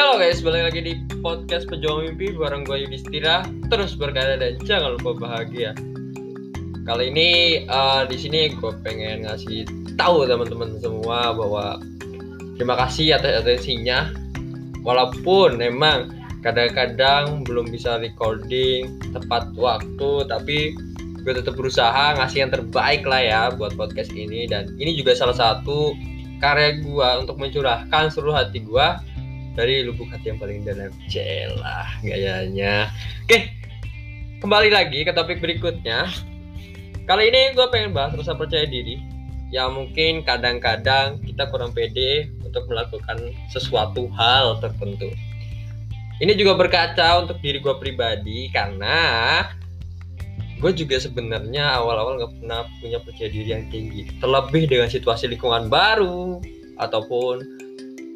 Halo guys, balik lagi di podcast Pejuang Mimpi bareng gue Yudhistira. Terus berkarya dan jangan lupa bahagia. Kali ini uh, di sini gue pengen ngasih tahu teman-teman semua bahwa terima kasih atas atensinya. Walaupun memang kadang-kadang belum bisa recording tepat waktu, tapi gue tetap berusaha ngasih yang terbaik lah ya buat podcast ini dan ini juga salah satu karya gue untuk mencurahkan seluruh hati gue dari lubuk hati yang paling dalam. Celah gayanya. Oke kembali lagi ke topik berikutnya. Kali ini gue pengen bahas rasa percaya diri yang mungkin kadang-kadang kita kurang pede untuk melakukan sesuatu hal tertentu. Ini juga berkaca untuk diri gue pribadi karena gue juga sebenarnya awal-awal nggak pernah punya percaya diri yang tinggi. Terlebih dengan situasi lingkungan baru ataupun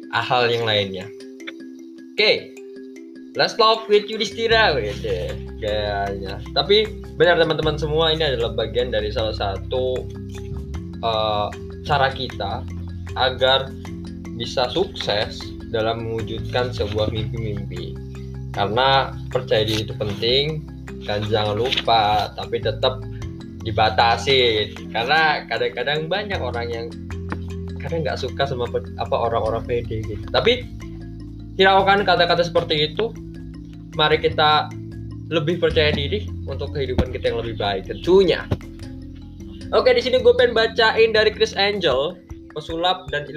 hal yang lainnya okay. let's talk with Yudhistira gitu gayanya tapi benar teman-teman semua ini adalah bagian dari salah satu uh, cara kita agar bisa sukses dalam mewujudkan sebuah mimpi-mimpi. Karena percaya diri itu penting kan jangan lupa tapi tetap dibatasi. Karena kadang-kadang banyak orang yang kadang nggak suka sama apa orang-orang pede gitu. Tapi hiraukan kata-kata seperti itu mari kita lebih percaya diri untuk kehidupan kita yang lebih baik tentunya oke di sini gue pengen bacain dari Chris Angel pesulap dan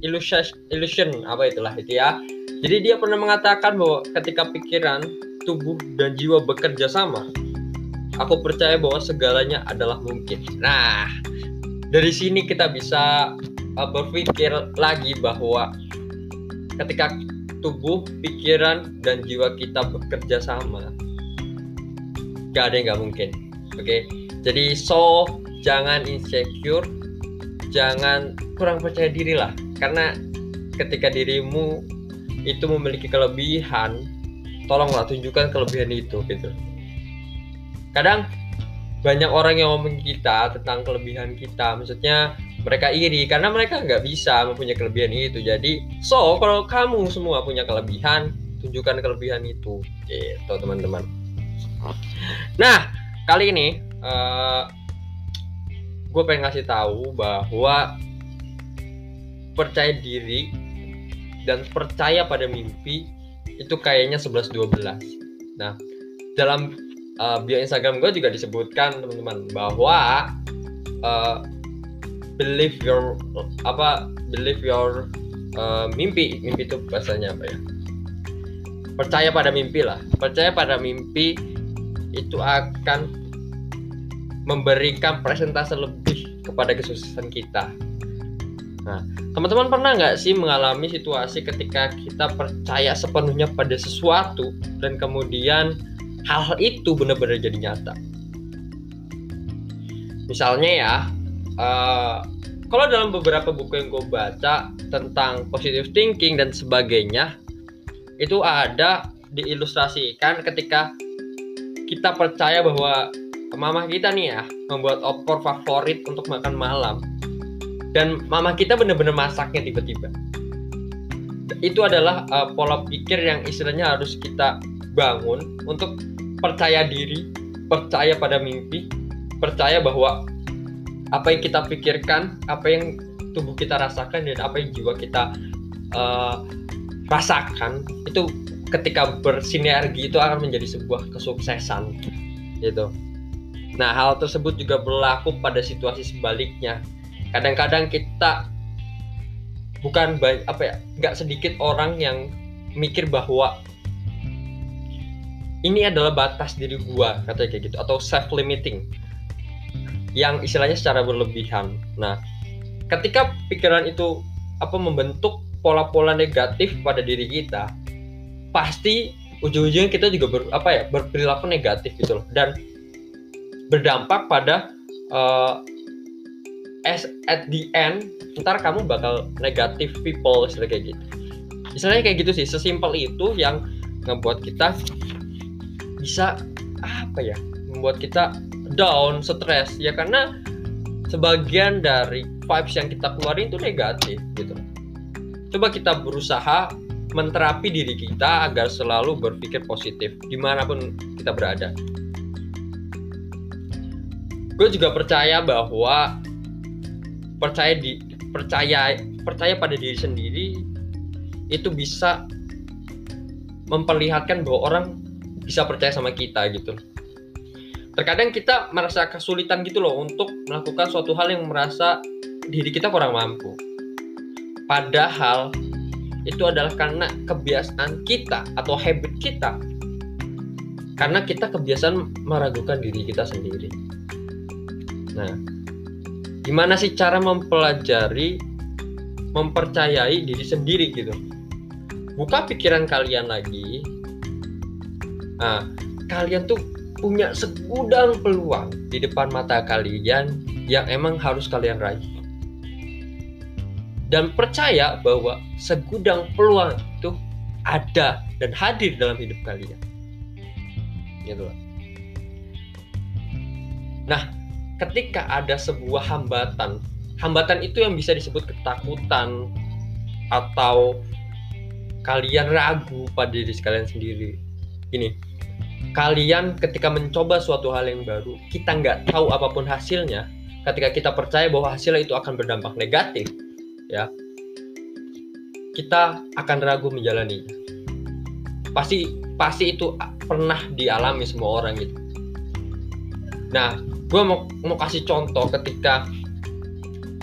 illusion illusion apa itulah itu ya jadi dia pernah mengatakan bahwa ketika pikiran tubuh dan jiwa bekerja sama, aku percaya bahwa segalanya adalah mungkin. Nah, dari sini kita bisa uh, berpikir lagi bahwa ketika tubuh, pikiran, dan jiwa kita bekerja sama, gak ada yang gak mungkin. Oke, okay? jadi so jangan insecure, jangan kurang percaya diri lah, karena ketika dirimu itu memiliki kelebihan tolonglah tunjukkan kelebihan itu gitu kadang banyak orang yang ngomong kita tentang kelebihan kita maksudnya mereka iri karena mereka nggak bisa mempunyai kelebihan itu. Jadi so kalau kamu semua punya kelebihan tunjukkan kelebihan itu. Gitu teman-teman. Nah kali ini uh, eh, gue pengen ngasih tahu bahwa percaya diri dan percaya pada mimpi itu kayaknya 11 12. Nah, dalam uh, bio Instagram gue juga disebutkan teman-teman bahwa uh, believe your apa believe your uh, mimpi. Mimpi itu bahasanya apa ya? Percaya pada mimpi lah. Percaya pada mimpi itu akan memberikan presentase lebih kepada kesuksesan kita. Nah, teman-teman pernah nggak sih mengalami situasi ketika kita percaya sepenuhnya pada sesuatu dan kemudian -hal itu benar-benar jadi nyata? Misalnya ya, uh, kalau dalam beberapa buku yang gue baca tentang positive thinking dan sebagainya, itu ada diilustrasikan ketika kita percaya bahwa mama kita nih ya membuat opor favorit untuk makan malam. Dan mama kita bener-bener masaknya tiba-tiba. Itu adalah uh, pola pikir yang istilahnya harus kita bangun untuk percaya diri percaya pada mimpi percaya bahwa apa yang kita pikirkan apa yang tubuh kita rasakan dan apa yang jiwa kita uh, rasakan itu ketika bersinergi itu akan menjadi sebuah kesuksesan gitu. Nah, hal tersebut juga berlaku pada situasi sebaliknya kadang-kadang kita bukan banyak apa ya nggak sedikit orang yang mikir bahwa ini adalah batas diri gua katanya kayak gitu atau self limiting yang istilahnya secara berlebihan. Nah ketika pikiran itu apa membentuk pola-pola negatif pada diri kita pasti ujung-ujungnya kita juga ber, apa ya berperilaku negatif gitu loh. Dan berdampak pada uh, as at the end ntar kamu bakal negatif people istilah kayak gitu. Misalnya kayak gitu sih sesimpel itu yang ngebuat kita bisa apa ya membuat kita down stres ya karena sebagian dari vibes yang kita keluarin itu negatif gitu coba kita berusaha menterapi diri kita agar selalu berpikir positif di mana pun kita berada. Gue juga percaya bahwa percaya di percaya percaya pada diri sendiri itu bisa memperlihatkan bahwa orang bisa percaya sama kita gitu. Terkadang kita merasa kesulitan gitu loh untuk melakukan suatu hal yang merasa diri kita kurang mampu. Padahal itu adalah karena kebiasaan kita atau habit kita. Karena kita kebiasaan meragukan diri kita sendiri. Nah gimana sih cara mempelajari mempercayai diri sendiri gitu? Buka pikiran kalian lagi. Nah kalian tuh punya segudang peluang di depan mata kalian yang emang harus kalian raih dan percaya bahwa segudang peluang itu ada dan hadir dalam hidup kalian. Gitu loh. Nah, ketika ada sebuah hambatan, hambatan itu yang bisa disebut ketakutan atau kalian ragu pada diri kalian sendiri. Ini, kalian ketika mencoba suatu hal yang baru, kita nggak tahu apa pun hasilnya. Ketika kita percaya bahwa hasilnya itu akan berdampak negatif, ya kita akan ragu menjalani pasti pasti itu pernah dialami semua orang gitu nah gue mau mau kasih contoh ketika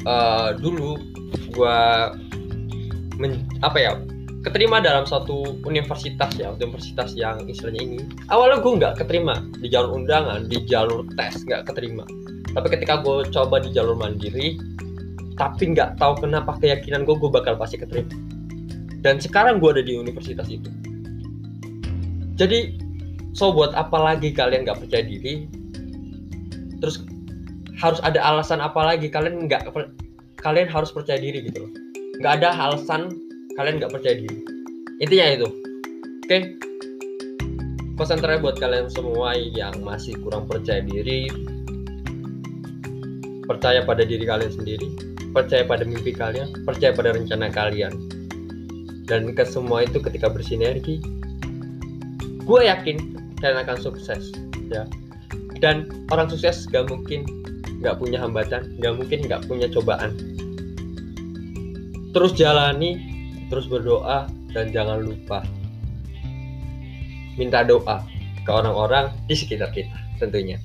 uh, dulu gue apa ya keterima dalam satu universitas ya universitas yang istilahnya ini. Awalnya gue nggak keterima di jalur undangan di jalur tes nggak keterima. Tapi ketika gue coba di jalur mandiri tapi nggak tahu kenapa keyakinan gue gue bakal pasti keterima. Dan sekarang gue ada di universitas itu. Jadi so buat apa lagi kalian nggak percaya diri? Terus harus ada alasan apa lagi? Kalian nggak kalian harus percaya diri gitu loh. Nggak ada alasan kalian nggak percaya diri intinya itu oke okay? terakhir buat kalian semua yang masih kurang percaya diri percaya pada diri kalian sendiri percaya pada mimpi kalian, percaya pada rencana kalian. Dan ke semua itu ketika bersinergi, gue yakin kalian akan sukses. Ya. Dan orang sukses gak mungkin gak punya hambatan, gak mungkin gak punya cobaan. Terus jalani, terus berdoa, dan jangan lupa minta doa ke orang-orang di sekitar kita tentunya.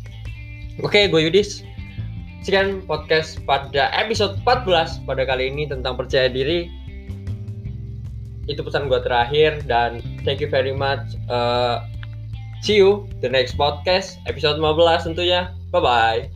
Oke, gue Yudis. Sekian podcast pada episode 14 pada kali ini tentang percaya diri. Itu pesan gue terakhir dan thank you very much. Uh, see you the next podcast episode 15 tentunya. Bye bye.